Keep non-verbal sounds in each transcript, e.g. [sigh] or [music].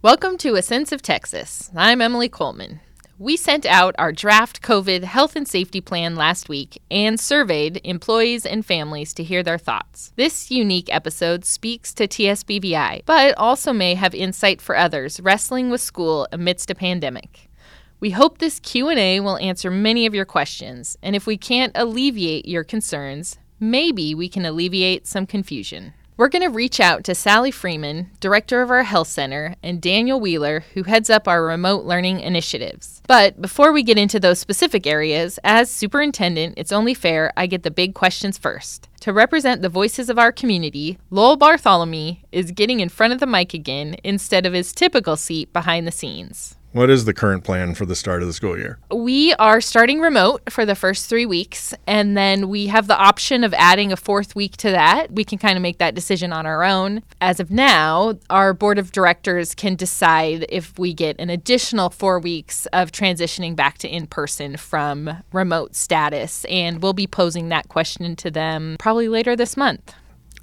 Welcome to A Sense of Texas. I'm Emily Coleman. We sent out our draft COVID health and safety plan last week and surveyed employees and families to hear their thoughts. This unique episode speaks to TSBVI, but also may have insight for others wrestling with school amidst a pandemic. We hope this Q&A will answer many of your questions, and if we can't alleviate your concerns, maybe we can alleviate some confusion. We're going to reach out to Sally Freeman, director of our health center, and Daniel Wheeler, who heads up our remote learning initiatives. But before we get into those specific areas, as superintendent, it's only fair I get the big questions first. To represent the voices of our community, Lowell Bartholomew is getting in front of the mic again instead of his typical seat behind the scenes. What is the current plan for the start of the school year? We are starting remote for the first three weeks, and then we have the option of adding a fourth week to that. We can kind of make that decision on our own. As of now, our board of directors can decide if we get an additional four weeks of transitioning back to in person from remote status, and we'll be posing that question to them probably later this month.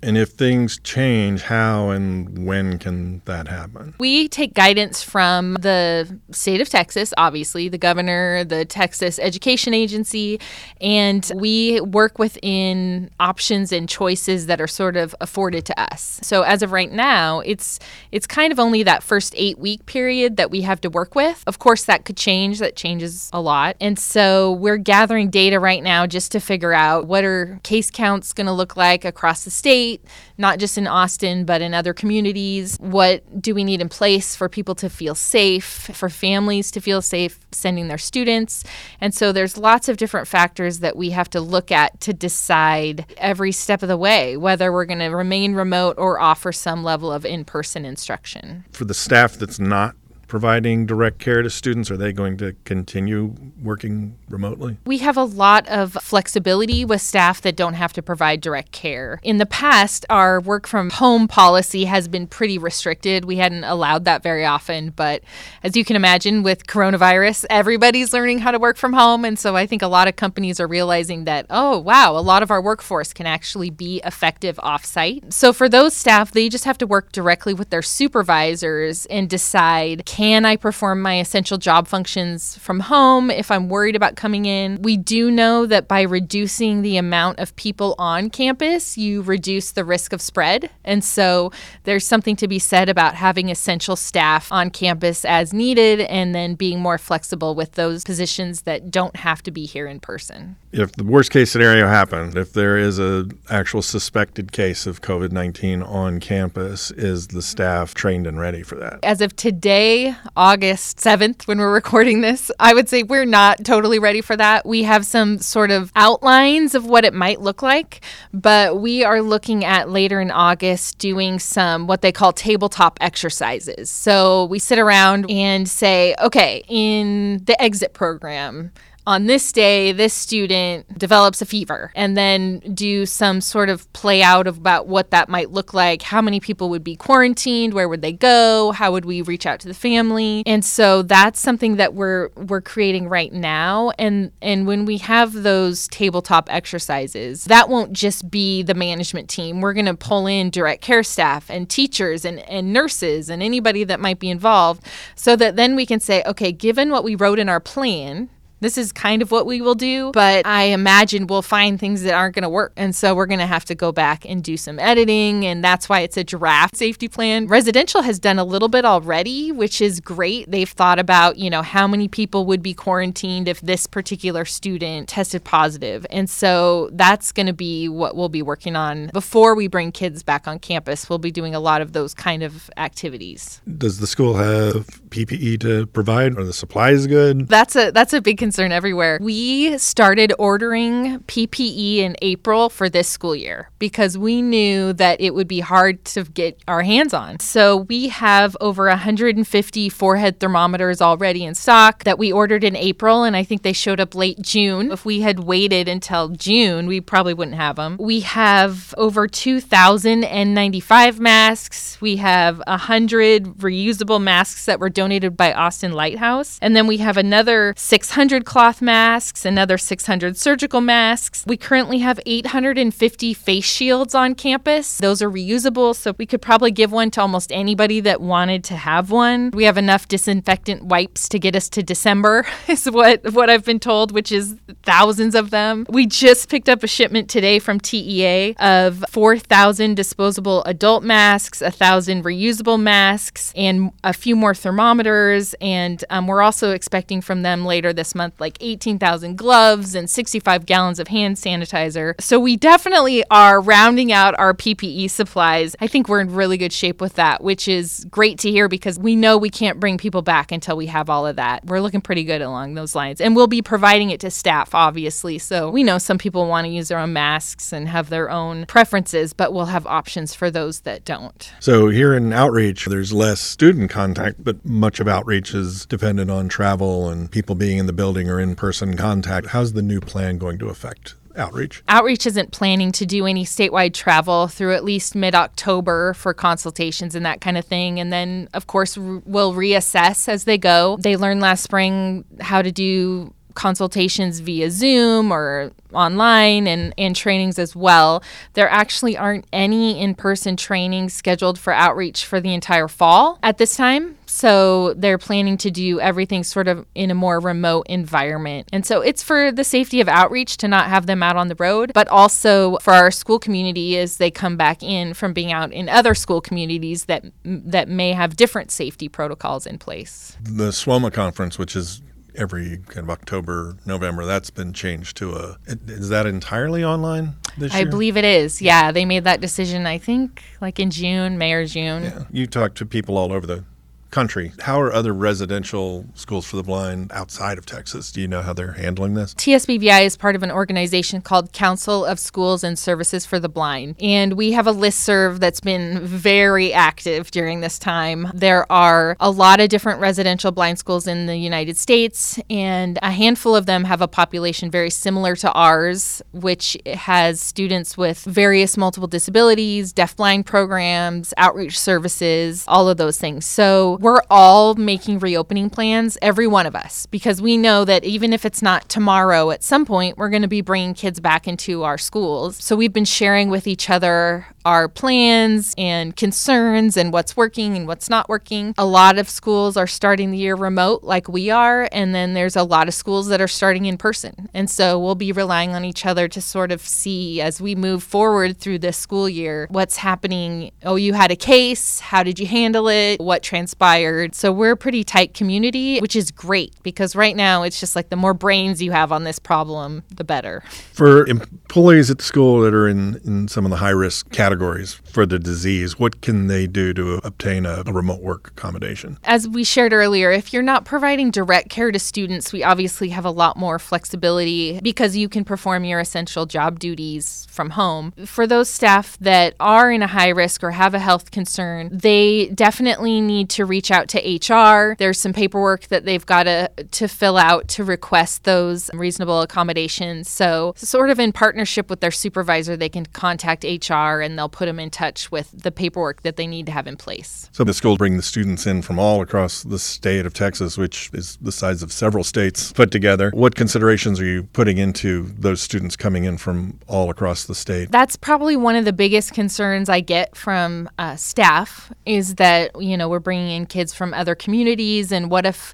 And if things change, how and when can that happen? We take guidance from the state of Texas, obviously, the governor, the Texas Education Agency, and we work within options and choices that are sort of afforded to us. So as of right now, it's it's kind of only that first 8 week period that we have to work with. Of course, that could change, that changes a lot. And so we're gathering data right now just to figure out what are case counts going to look like across the state state, not just in Austin, but in other communities? What do we need in place for people to feel safe, for families to feel safe sending their students? And so there's lots of different factors that we have to look at to decide every step of the way whether we're going to remain remote or offer some level of in person instruction. For the staff that's not providing direct care to students? Are they going to continue working remotely? We have a lot of flexibility with staff that don't have to provide direct care. In the past, our work from home policy has been pretty restricted. We hadn't allowed that very often, but as you can imagine, with coronavirus, everybody's learning how to work from home. And so I think a lot of companies are realizing that, oh, wow, a lot of our workforce can actually be effective offsite. So for those staff, they just have to work directly with their supervisors and decide can I perform my essential job functions from home if I'm worried about coming in? We do know that by reducing the amount of people on campus, you reduce the risk of spread. And so there's something to be said about having essential staff on campus as needed and then being more flexible with those positions that don't have to be here in person. If the worst case scenario happened, if there is a actual suspected case of COVID-19 on campus, is the staff trained and ready for that? As of today, August 7th, when we're recording this, I would say we're not totally ready for that. We have some sort of outlines of what it might look like, but we are looking at later in August doing some what they call tabletop exercises. So we sit around and say, okay, in the exit program, on this day, this student develops a fever, and then do some sort of play out about what that might look like. How many people would be quarantined? Where would they go? How would we reach out to the family? And so that's something that we're we're creating right now. And and when we have those tabletop exercises, that won't just be the management team. We're going to pull in direct care staff and teachers and, and nurses and anybody that might be involved so that then we can say, okay, given what we wrote in our plan, this is kind of what we will do, but I imagine we'll find things that aren't going to work. And so we're going to have to go back and do some editing. And that's why it's a draft safety plan. Residential has done a little bit already, which is great. They've thought about, you know, how many people would be quarantined if this particular student tested positive. And so that's going to be what we'll be working on before we bring kids back on campus. We'll be doing a lot of those kind of activities. Does the school have PPE to provide? Are the supplies good? That's a that's a big concern everywhere. We started ordering PPE in April for this school year because we knew that it would be hard to get our hands on. So we have over 150 forehead thermometers already in stock that we ordered in April, and I think they showed up late June. If we had waited until June, we probably wouldn't have them. We have over 2,000 N95 masks. We have 100 reusable masks that were donated by Austin Lighthouse. And then we have another 600 600 cloth masks, another 600 surgical masks. We currently have 850 face shields on campus. Those are reusable, so we could probably give one to almost anybody that wanted to have one. We have enough disinfectant wipes to get us to December, [laughs] is what, what I've been told, which is thousands of them. We just picked up a shipment today from TEA of 4,000 disposable adult masks, 1,000 reusable masks, and a few more thermometers. And um, we're also expecting from them later this month like 18,000 gloves and 65 gallons of hand sanitizer. So we definitely are rounding out our PPE supplies. I think we're in really good shape with that, which is great to hear because we know we can't bring people back until we have all of that. We're looking pretty good along those lines. And we'll be providing it to staff, obviously. So we know some people want to use their own masks and have their own preferences, but we'll have options for those that don't. So here in outreach, there's less student contact, but much of outreach is dependent on travel and people being in the building or in person contact. How's the new plan going to affect outreach? Outreach isn't planning to do any statewide travel through at least mid October for consultations and that kind of thing. And then, of course, we'll reassess as they go. They learned last spring how to do consultations via Zoom or online and, and trainings as well. There actually aren't any in person trainings scheduled for outreach for the entire fall at this time. So they're planning to do everything sort of in a more remote environment. And so it's for the safety of outreach to not have them out on the road, but also for our school community as they come back in from being out in other school communities that that may have different safety protocols in place. The SWOMA conference, which is every kind of October, November. That's been changed to a. Is that entirely online this I year? believe it is. Yeah, they made that decision. I think like in June, May or June. Yeah. You talk to people all over the country. How are other residential schools for the blind outside of Texas? Do you know how they're handling this? TSBVI is part of an organization called Council of Schools and Services for the Blind. And we have a list serve that's been very active during this time. There are a lot of different residential blind schools in the United States, and a handful of them have a population very similar to ours, which has students with various multiple disabilities, deafblind programs, outreach services, all of those things. So we're all making reopening plans, every one of us, because we know that even if it's not tomorrow, at some point, we're going to be bringing kids back into our schools. So we've been sharing with each other our plans and concerns and what's working and what's not working. A lot of schools are starting the year remote, like we are, and then there's a lot of schools that are starting in person. And so we'll be relying on each other to sort of see as we move forward through this school year what's happening. Oh, you had a case. How did you handle it? What transpired? So we're a pretty tight community, which is great because right now it's just like the more brains you have on this problem, the better. For employees at the school that are in, in some of the high risk categories, categories for the disease, what can they do to obtain a, a, remote work accommodation? As we shared earlier, if you're not providing direct care to students, we obviously have a lot more flexibility because you can perform your essential job duties from home. For those staff that are in a high risk or have a health concern, they definitely need to reach out to HR. There's some paperwork that they've got to, to fill out to request those reasonable accommodations. So, sort of in partnership with their supervisor, they can contact HR and they'll put them in touch with the paperwork that they need to have in place. So the schools bring the students in from all across the state of Texas, which is the size of several states put together. What considerations are you putting into those students coming in from all across the state? That's probably one of the biggest concerns I get from uh, staff is that, you know, we're bringing in kids from other communities and what if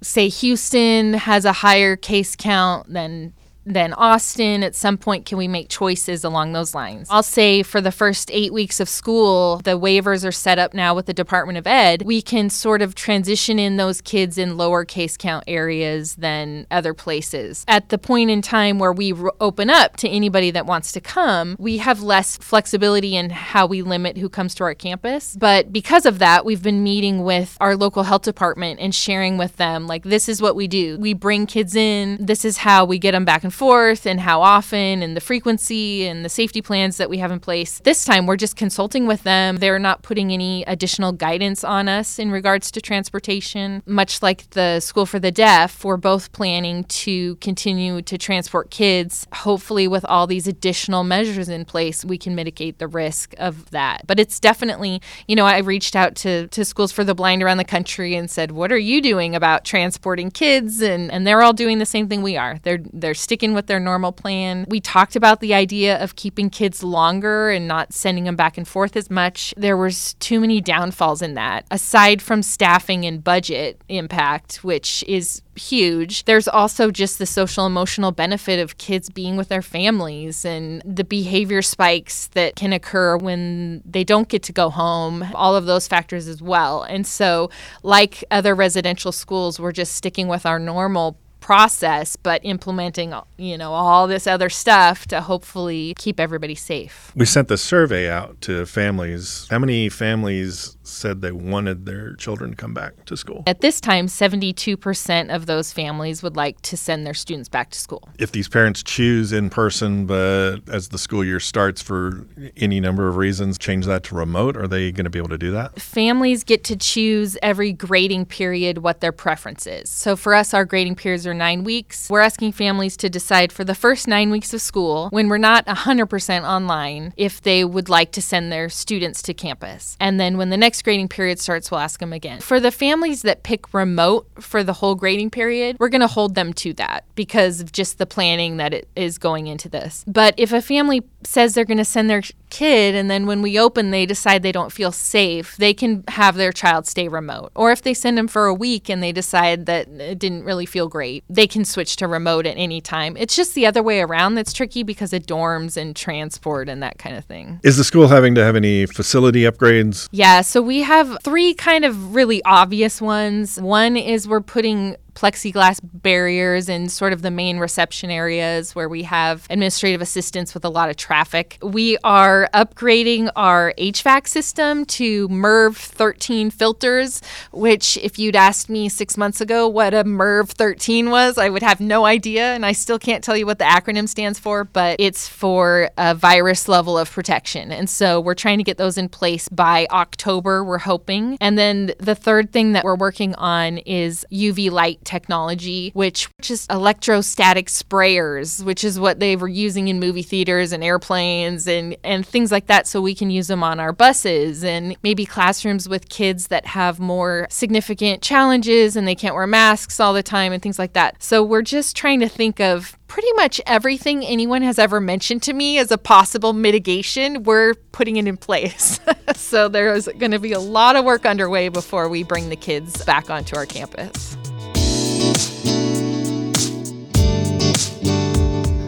say Houston has a higher case count than then Austin. At some point, can we make choices along those lines? I'll say for the first eight weeks of school, the waivers are set up now with the Department of Ed. We can sort of transition in those kids in lower case count areas than other places. At the point in time where we open up to anybody that wants to come, we have less flexibility in how we limit who comes to our campus. But because of that, we've been meeting with our local health department and sharing with them, like, this is what we do. We bring kids in, this is how we get them back and and forth and how often and the frequency and the safety plans that we have in place. This time we're just consulting with them. They're not putting any additional guidance on us in regards to transportation. Much like the School for the Deaf, we're both planning to continue to transport kids. Hopefully, with all these additional measures in place, we can mitigate the risk of that. But it's definitely, you know, I reached out to, to schools for the blind around the country and said, What are you doing about transporting kids? And, and they're all doing the same thing we are. They're, they're sticking with their normal plan. We talked about the idea of keeping kids longer and not sending them back and forth as much. There was too many downfalls in that. Aside from staffing and budget impact, which is huge. There's also just the social emotional benefit of kids being with their families and the behavior spikes that can occur when they don't get to go home, all of those factors as well. And so, like other residential schools, we're just sticking with our normal process, but implementing, you know, all this other stuff to hopefully keep everybody safe. We sent the survey out to families. How many families said they wanted their children to come back to school? At this time, 72% of those families would like to send their students back to school. If these parents choose in person, but as the school year starts for any number of reasons, change that to remote, are they going to be able to do that? Families get to choose every grading period what their preference is. So for us, our grading periods are nine weeks. We're asking families to decide for the first nine weeks of school, when we're not 100% online, if they would like to send their students to campus. And then when the next grading period starts, we'll ask them again. For the families that pick remote for the whole grading period, we're going to hold them to that because of just the planning that it is going into this. But if a family says they're going to send their kid and then when we open they decide they don't feel safe, they can have their child stay remote. Or if they send them for a week and they decide that it didn't really feel great, they can switch to remote at any time. It's just the other way around that's tricky because of dorms and transport and that kind of thing. Is the school having to have any facility upgrades? Yeah, so we have three kind of really obvious ones. One is we're putting plexiglass barriers in sort of the main reception areas where we have administrative assistants with a lot of traffic. We are upgrading our HVAC system to MERV 13 filters, which, if you'd asked me six months ago what a MERV 13 was, I would have no idea. And I still can't tell you what the acronym stands for, but it's for a virus level of protection. And so we're trying to get those in place by October, we're hoping. And then the third thing that we're working on is UV light technology, which just electrostatic sprayers, which is what they were using in movie theaters and airplanes and, and things like that. So we can use them on our buses and maybe classrooms with kids that have more significant challenges and they can't wear masks all the time and things like that. So we're just trying to think of pretty much everything anyone has ever mentioned to me as a possible mitigation, we're putting it in place. [laughs] so there's going to be a lot of work underway before we bring the kids back onto our campus.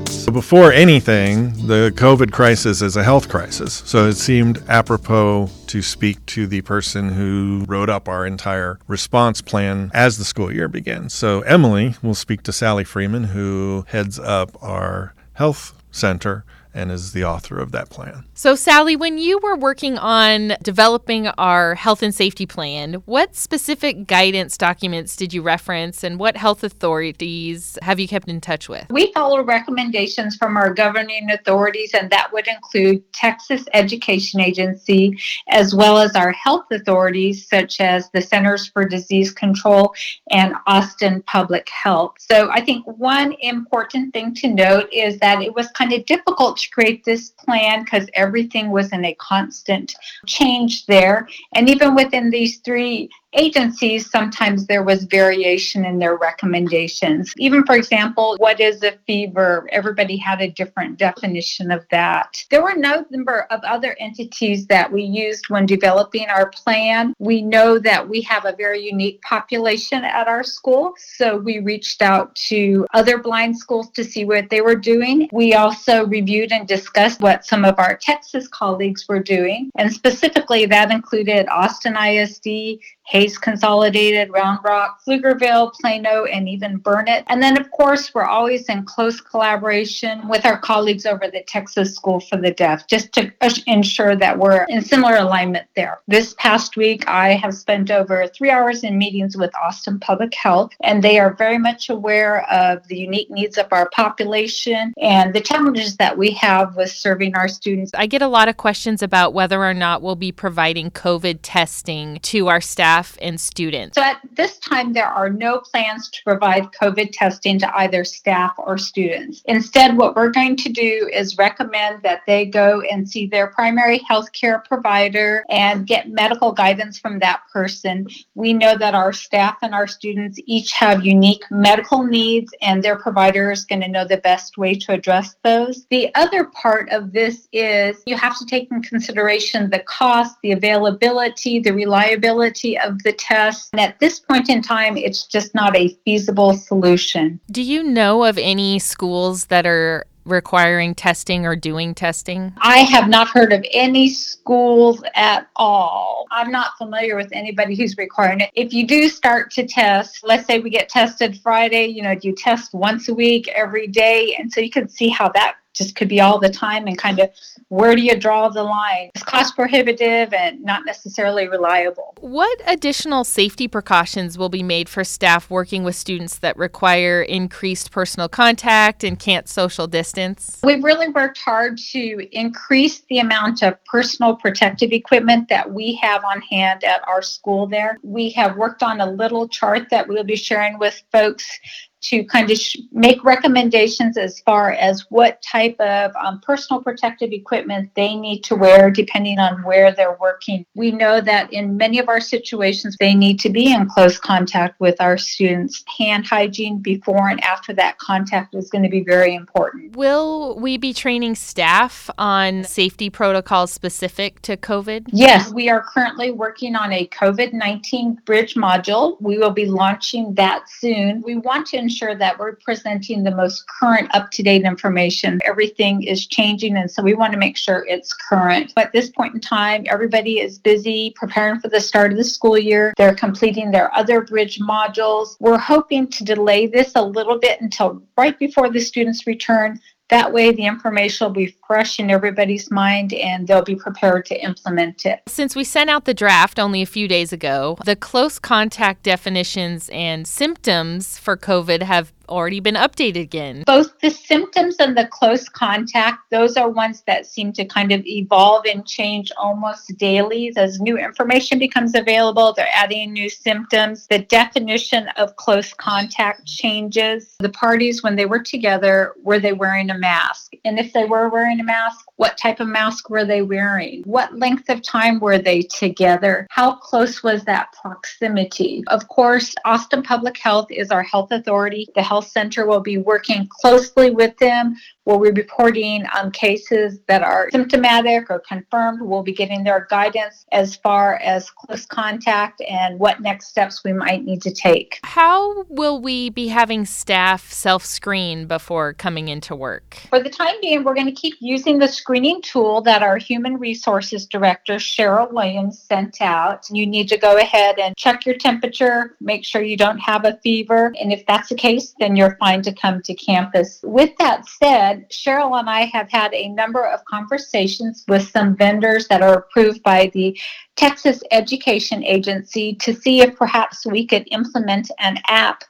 So before anything, the COVID crisis is a health crisis. So it seemed apropos to speak to the person who wrote up our entire response plan as the school year begins. So Emily will speak to Sally Freeman, who heads up our health center and is the author of that plan. So, Sally, when you were working on developing our health and safety plan, what specific guidance documents did you reference and what health authorities have you kept in touch with? We follow recommendations from our governing authorities, and that would include Texas Education Agency as well as our health authorities, such as the Centers for Disease Control and Austin Public Health. So, I think one important thing to note is that it was kind of difficult create this plan because everything was in a constant change there. And even within these three agencies, sometimes there was variation in their recommendations. Even, for example, what is a fever? Everybody had a different definition of that. There were no number of other entities that we used when developing our plan. We know that we have a very unique population at our school, so we reached out to other blind schools to see what they were doing. We also reviewed and discussed what some of our Texas colleagues were doing, and specifically that included Austin ISD, Hays Consolidated, Round Rock, Pflugerville, Plano, and even Burnet. And then, of course, we're always in close collaboration with our colleagues over the Texas School for the Deaf, just to ensure that we're in similar alignment there. This past week, I have spent over three hours in meetings with Austin Public Health, and they are very much aware of the unique needs of our population and the challenges that we have with serving our students. I get a lot of questions about whether or not we'll be providing COVID testing to our staff and students. So at this time, there are no plans to provide COVID testing to either staff or students. Instead, what we're going to do is recommend that they go and see their primary health care provider and get medical guidance from that person. We know that our staff and our students each have unique medical needs, and their provider is going to know the best way to address those. The other part of this is you have to take in consideration the cost, the availability, the reliability of the test. And at this point in time, it's just not a feasible solution. Do you know of any schools that are requiring testing or doing testing? I have not heard of any schools at all. I'm not familiar with anybody who's requiring it. If you do start to test, let's say we get tested Friday, you know, do you test once a week every day. And so you can see how that just could be all the time and kind of where do you draw the line? It's cost prohibitive and not necessarily reliable. What additional safety precautions will be made for staff working with students that require increased personal contact and can't social distance? We've really worked hard to increase the amount of personal protective equipment that we have on hand at our school there. We have worked on a little chart that we'll be sharing with folks to kind of sh- make recommendations as far as what type of um, personal protective equipment they need to wear depending on where they're working. We know that in many of our situations, they need to be in close contact with our students. Hand hygiene before and after that contact is going to be very important. Will we be training staff on safety protocols specific to COVID? Yes, we are currently working on a COVID 19 bridge module. We will be launching that soon. We want to ensure ensure that we're presenting the most current, up to date information. Everything is changing, and so we want to make sure it's current. But At this point in time, everybody is busy preparing for the start of the school year. They're completing their other bridge modules. We're hoping to delay this a little bit until right before the students return that way, the information will be fresh in everybody's mind and they'll be prepared to implement it. Since we sent out the draft only a few days ago, the close contact definitions and symptoms for COVID have already been updated again. Both the symptoms and the close contact, those are ones that seem to kind of evolve and change almost daily. As new information becomes available, they're adding new symptoms. The definition of close contact changes. The parties, when they were together, were they wearing a mask? And if they were wearing a mask, what type of mask were they wearing? What length of time were they together? How close was that proximity? Of course, Austin Public Health is our health authority. The Health Center will be working closely with them. We'll be reporting on cases that are symptomatic or confirmed. We'll be getting their guidance as far as close contact and what next steps we might need to take. How will we be having staff self screen before coming into work? For the time being, we're going to keep using the screening tool that our Human Resources Director, Cheryl Williams, sent out. You need to go ahead and check your temperature, make sure you don't have a fever. And if that's the case, then you're fine to come to campus. With that said, Cheryl and I have had a number of conversations with some vendors that are approved by the Texas Education Agency to see if perhaps we could implement an app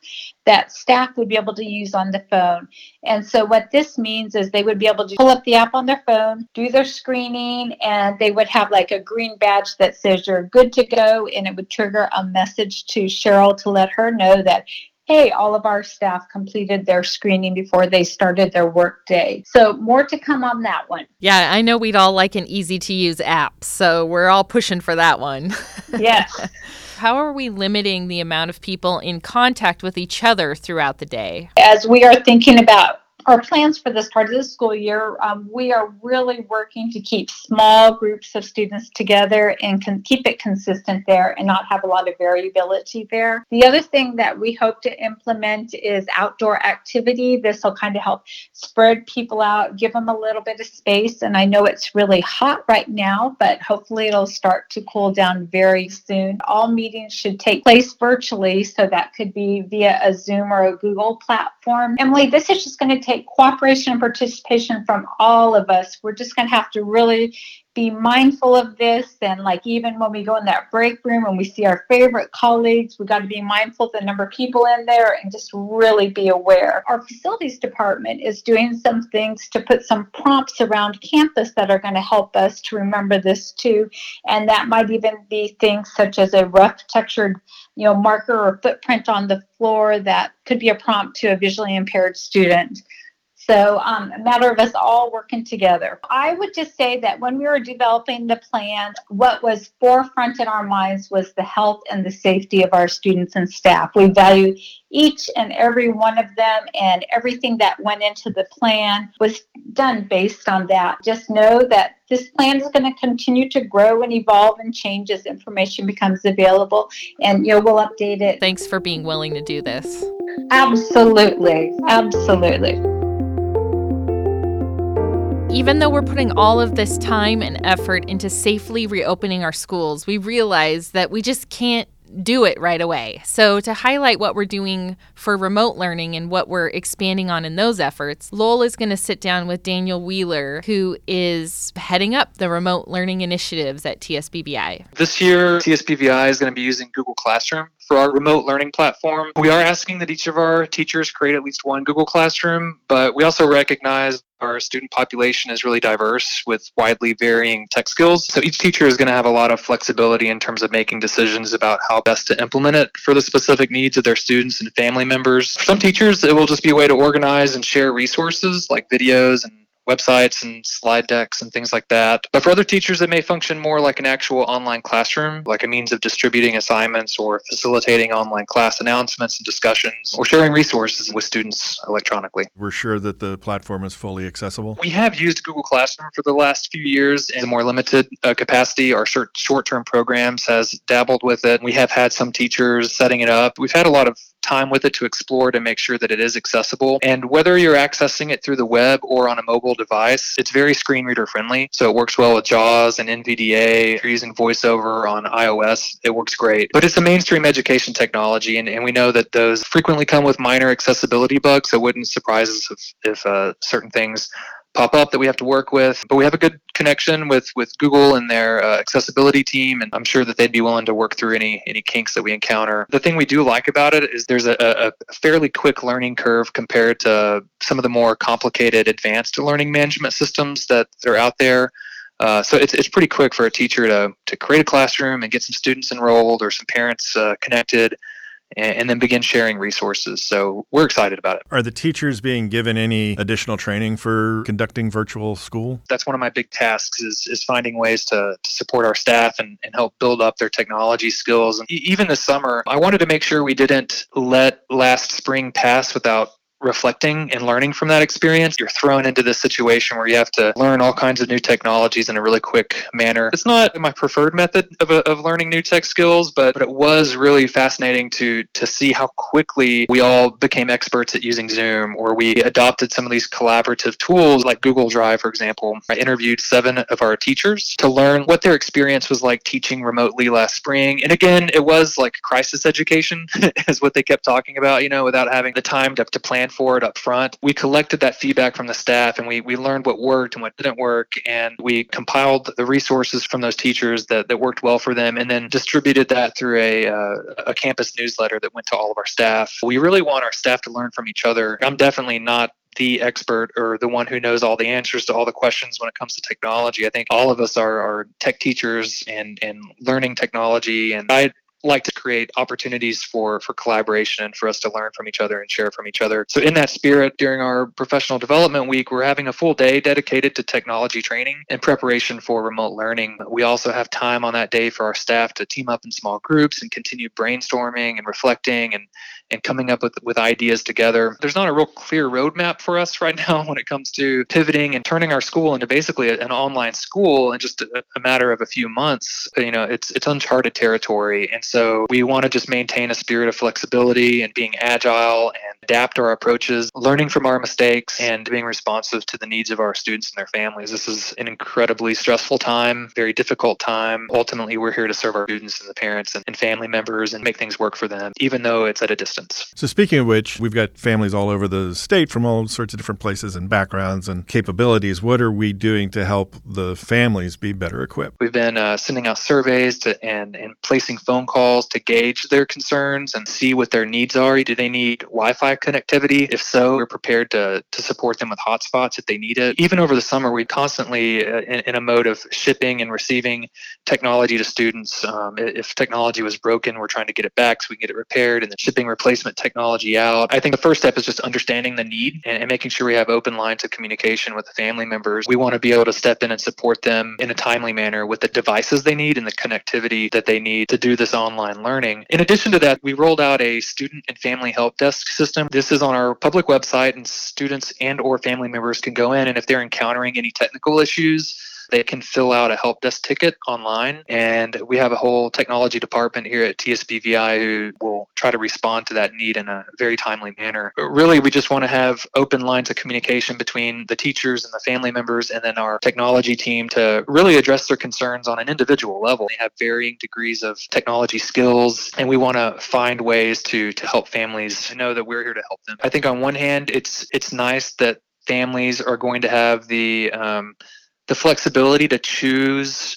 that staff would be able to use on the phone. And so, what this means is they would be able to pull up the app on their phone, do their screening, and they would have like a green badge that says you're good to go. And it would trigger a message to Cheryl to let her know that hey, all of our staff completed their screening before they started their work day. So, more to come on that one. Yeah, I know we'd all like an easy to use app. So, we're all pushing for that one. [laughs] Yes. How are we limiting the amount of people in contact with each other throughout the day? As we are thinking about our plans for this part of the school year, um, we are really working to keep small groups of students together and can keep it consistent there and not have a lot of variability there. The other thing that we hope to implement is outdoor activity. This will kind of help spread people out, give them a little bit of space. And I know it's really hot right now, but hopefully it'll start to cool down very soon. All meetings should take place virtually, so that could be via a Zoom or a Google platform. Emily, this is just going to take cooperation and participation from all of us. We're just going to have to really be mindful of this. And like even when we go in that break room and we see our favorite colleagues we got to be mindful of the number of people in there and just really be aware. Our facilities department is doing some things to put some prompts around campus that are going to help us to remember this too. And that might even be things such as a rough textured you know marker or footprint on the floor that could be a prompt to a visually impaired student so, um, a matter of us all working together. I would just say that when we were developing the plan, what was forefront in our minds was the health and the safety of our students and staff. We value each and every one of them, and everything that went into the plan was done based on that. Just know that this plan is going to continue to grow and evolve and change as information becomes available, and you know we'll update it. Thanks for being willing to do this. Absolutely, absolutely even though we're putting all of this time and effort into safely reopening our schools, we realize that we just can't do it right away. So, to highlight what we're doing for remote learning and what we're expanding on in those efforts, Lowell is going to sit down with Daniel Wheeler, who is heading up the remote learning initiatives at TSBVI. This year, TSBVI is going to be using Google Classroom for our remote learning platform. We are asking that each of our teachers create at least one Google Classroom, but we also recognize our student population is really diverse with widely varying tech skills. So each teacher is going to have a lot of flexibility in terms of making decisions about how best to implement it for the specific needs of their students and family members. For some teachers, it will just be a way to organize and share resources like videos and websites and slide decks and things like that. But for other teachers, it may function more like an actual online classroom, like a means of distributing assignments or facilitating online class announcements and discussions or sharing resources with students electronically. We're sure that the platform is fully accessible. We have used Google Classroom for the last few years in a more limited uh, capacity. Our short term programs has dabbled with it. We have had some teachers setting it up. We've had a lot of time with it to explore to make sure that it is accessible. And whether you're accessing it through the web or on a mobile device, it's very screen reader friendly. So it works well with JAWS and NVDA. If you're using VoiceOver on iOS, it works great. But it's a mainstream education technology, and, and we know that those frequently come with minor accessibility bugs. So it wouldn't surprise us if, if uh, certain things pop up that we have to work with. But we have a good connection with with Google and their uh, accessibility team, and I'm sure that they'd be willing to work through any any kinks that we encounter. The thing we do like about it is there's a, a fairly quick learning curve compared to some of the more complicated advanced learning management systems that are out there. Uh, so it's, it's pretty quick for a teacher to, to create a classroom and get some students enrolled or some parents uh, connected and, and then begin sharing resources. So we're excited about it. Are the teachers being given any additional training for conducting virtual school? That's one of my big tasks is, is finding ways to, to support our staff and, and help build up their technology skills. And even this summer, I wanted to make sure we didn't let last spring pass without reflecting and learning from that experience, you're thrown into this situation where you have to learn all kinds of new technologies in a really quick manner. It's not my preferred method of, uh, of learning new tech skills, but, but it was really fascinating to to see how quickly we all became experts at using Zoom or we adopted some of these collaborative tools like Google Drive, for example. I interviewed seven of our teachers to learn what their experience was like teaching remotely last spring. And again, it was like crisis education [laughs] is what they kept talking about, you know, without having the time to, to plan for it up front. We collected that feedback from the staff and we, we learned what worked and what didn't work. And we compiled the resources from those teachers that, that worked well for them and then distributed that through a, uh, a campus newsletter that went to all of our staff. We really want our staff to learn from each other. I'm definitely not the expert or the one who knows all the answers to all the questions when it comes to technology. I think all of us are, are tech teachers and, and learning technology. And I like to create opportunities for for collaboration and for us to learn from each other and share from each other. So in that spirit, during our professional development week, we're having a full day dedicated to technology training and preparation for remote learning. We also have time on that day for our staff to team up in small groups and continue brainstorming and reflecting and and coming up with, with ideas together. There's not a real clear roadmap for us [laughs] right now when it comes to pivoting and turning our school into basically an online school in just a, a matter of a few months. You know, it's it's uncharted territory. And so we want to just maintain a spirit of flexibility and being agile and adapt our approaches, learning from our mistakes and being responsive to the needs of our students and their families. This is an incredibly stressful time, very difficult time. Ultimately, we're here to serve our students and the parents and, and family members and make things work for them, even though it's at a distance. So, speaking of which, we've got families all over the state from all sorts of different places and backgrounds and capabilities. What are we doing to help the families be better equipped? We've been uh, sending out surveys to, and, and placing phone calls to gauge their concerns and see what their needs are. Do they need Wi Fi connectivity? If so, we're prepared to, to support them with hotspots if they need it. Even over the summer, we constantly uh, in, in, a mode of shipping and receiving technology to students. Um, if technology was broken, we're trying to get it back so we can get it repaired and then shipping replacement technology out. I think the first step is just understanding the need and, and making sure we have open lines of communication with the family members. We want to be able to step in and support them in a timely manner with the devices they need and the connectivity that they need to do this online learning. In addition to that, we rolled out a student and family help desk system. This is on our public website and students and or family members can go in and if they're encountering any technical issues, they can fill out a help desk ticket online, and we have a whole technology department here at TSBVI who will try to respond to that need in a very timely manner. But really, we just want to have open lines of communication between the teachers and the family members, and then our technology team to really address their concerns on an individual level. They have varying degrees of technology skills, and we want to find ways to to help families know that we're here to help them. I think on one hand, it's it's nice that families are going to have the um, the flexibility to choose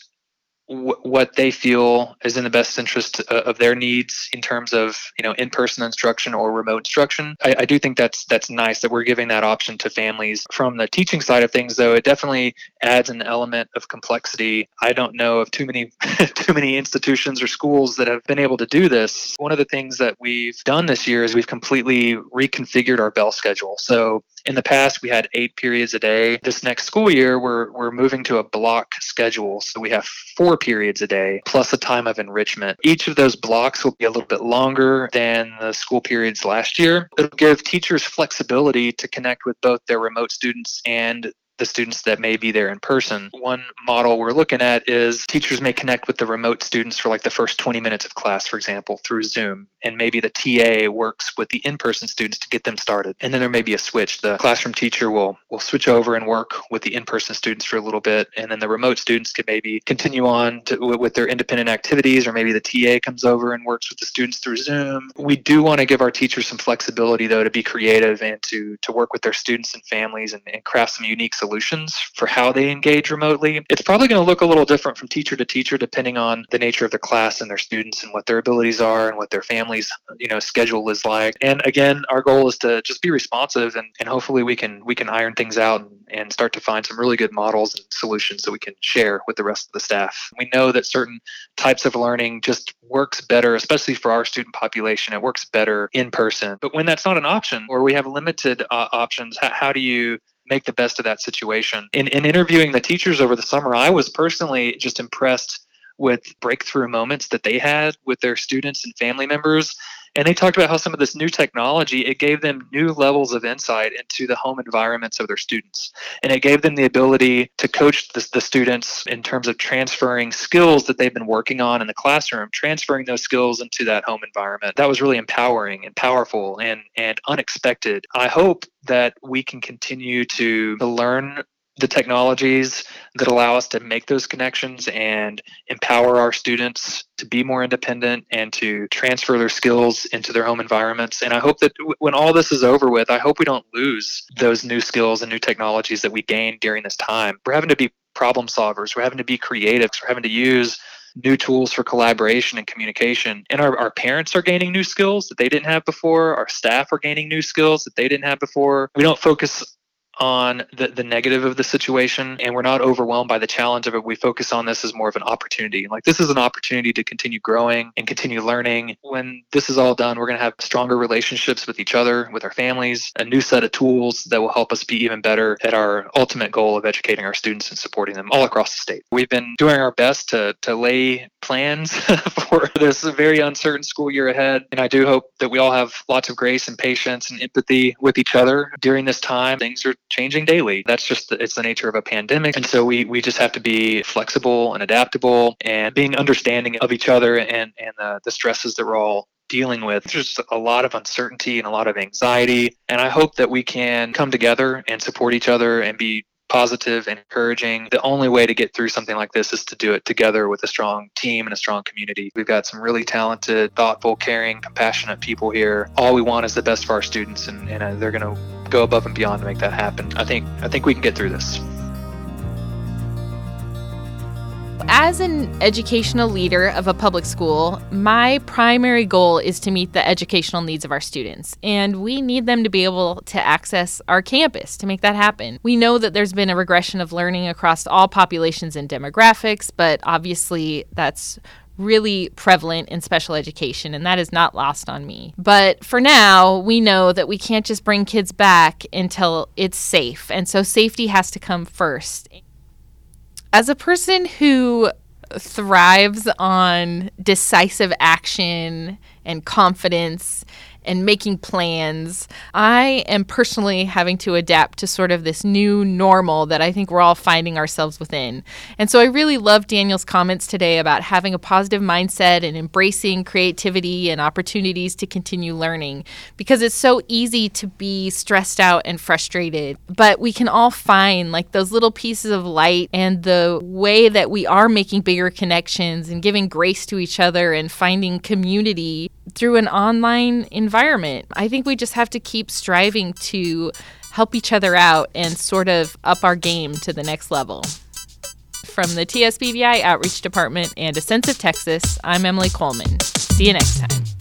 what they feel is in the best interest uh, of their needs in terms of you know in-person instruction or remote instruction. I, I do think that's that's nice that we're giving that option to families. From the teaching side of things, though, it definitely adds an element of complexity. I don't know of too many [laughs] too many institutions or schools that have been able to do this. One of the things that we've done this year is we've completely reconfigured our bell schedule. So in the past we had eight periods a day. This next school year we're we're moving to a block schedule. So we have four periods a day plus a time of enrichment. Each of those blocks will be a little bit longer than the school periods last year. It'll give teachers flexibility to connect with both their remote students and the students that may be there in person. One model we're looking at is teachers may connect with the remote students for like the first 20 minutes of class, for example, through Zoom. And maybe the TA works with the in person students to get them started. And then there may be a switch. The classroom teacher will, will switch over and work with the in person students for a little bit. And then the remote students can maybe continue on to, with their independent activities, or maybe the TA comes over and works with the students through Zoom. We do want to give our teachers some flexibility, though, to be creative and to, to work with their students and families and, and craft some unique solutions solutions for how they engage remotely. It's probably going to look a little different from teacher to teacher depending on the nature of the class and their students and what their abilities are and what their families, you know, schedule is like. And again, our goal is to just be responsive and, and hopefully we can we can iron things out and, and start to find some really good models and solutions that we can share with the rest of the staff. We know that certain types of learning just works better, especially for our student population. It works better in person. But when that's not an option or we have limited uh, options, how, how do you make the best of that situation. In, in interviewing the teachers over the summer, I was personally just impressed with breakthrough moments that they had with their students and family members and they talked about how some of this new technology it gave them new levels of insight into the home environments of their students. And it gave them the ability to coach the, the students in terms of transferring skills that they've been working on in the classroom transferring those skills into that home environment. That was really empowering and powerful and and unexpected. I hope that we can continue to, to learn the technologies that allow us to make those connections and empower our students to be more independent and to transfer their skills into their home environments. And I hope that w- when all this is over with, I hope we don't lose those new skills and new technologies that we gained during this time. We're having to be problem solvers, we're having to be creative, we're having to use new tools for collaboration and communication. And our, our parents are gaining new skills that they didn't have before. Our staff are gaining new skills that they didn't have before. We don't focus on the, the negative of the situation and we're not overwhelmed by the challenge of it. We focus on this as more of an opportunity. Like this is an opportunity to continue growing and continue learning. When this is all done, we're going to have stronger relationships with each other, with our families, a new set of tools that will help us be even better at our ultimate goal of educating our students and supporting them all across the state. We've been doing our best to, to lay plans [laughs] for this very uncertain school year ahead. And I do hope that we all have lots of grace and patience and empathy with each other during this time. Things are changing daily. That's just the, it's the nature of a pandemic, and so we we just have to be flexible and adaptable and being understanding of each other and and the, the stresses that we're all dealing with just a lot of uncertainty and a lot of anxiety and i hope that we can come together and support each other and be positive and encouraging. The only way to get through something like this is to do it together with a strong team and a strong community. We've got some really talented, thoughtful, caring, compassionate people here. All we want is the best for our students, and, and uh, they're going to go above and beyond to make that happen. I think I think we can get through this. As an educational leader of a public school, my primary goal is to meet the educational needs of our students. And we need them to be able to access our campus to make that happen. We know that there's been a regression of learning across all populations and demographics, but obviously that's really prevalent in special education, and that is not lost on me. But for now, we know that we can't just bring kids back until it's safe. And so safety has to come first. As a person who thrives on decisive action and confidence and making plans. I am personally having to adapt to sort of this new normal that I think we're all finding ourselves within. And so I really love Daniel's comments today about having a positive mindset and embracing creativity and opportunities to continue learning because it's so easy to be stressed out and frustrated. But we can all find like those little pieces of light and the way that we are making bigger connections and giving grace to each other and finding community through an online environment. I think we just have to keep striving to help each other out and sort of up our game to the next level. From the TSBVI Outreach Department and a sense of Texas, I'm Emily Coleman. See you next time.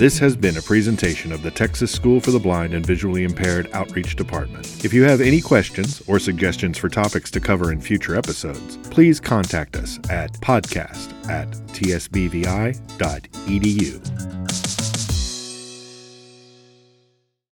This has been a presentation of the Texas School for the Blind and Visually Impaired Outreach Department. If you have any questions or suggestions for topics to cover in future episodes, please contact us at podcast at tsbvi.edu.